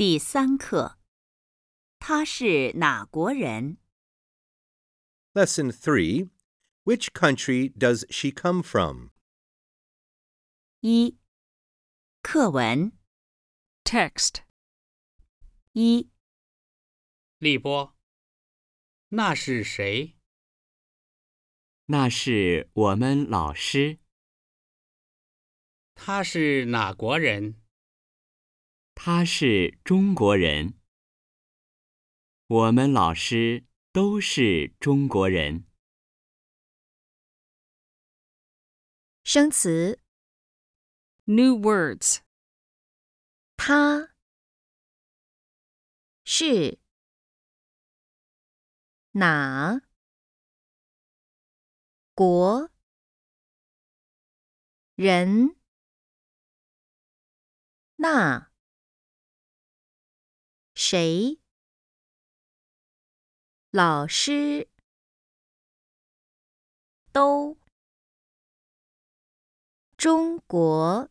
第三课，他是哪国人？Lesson three, Which country does she come from? 一、课文 Text. 一、立波，那是谁？那是我们老师，他是哪国人？他是中国人。我们老师都是中国人。生词 New words. 他是哪国人？那谁？老师。都。中国。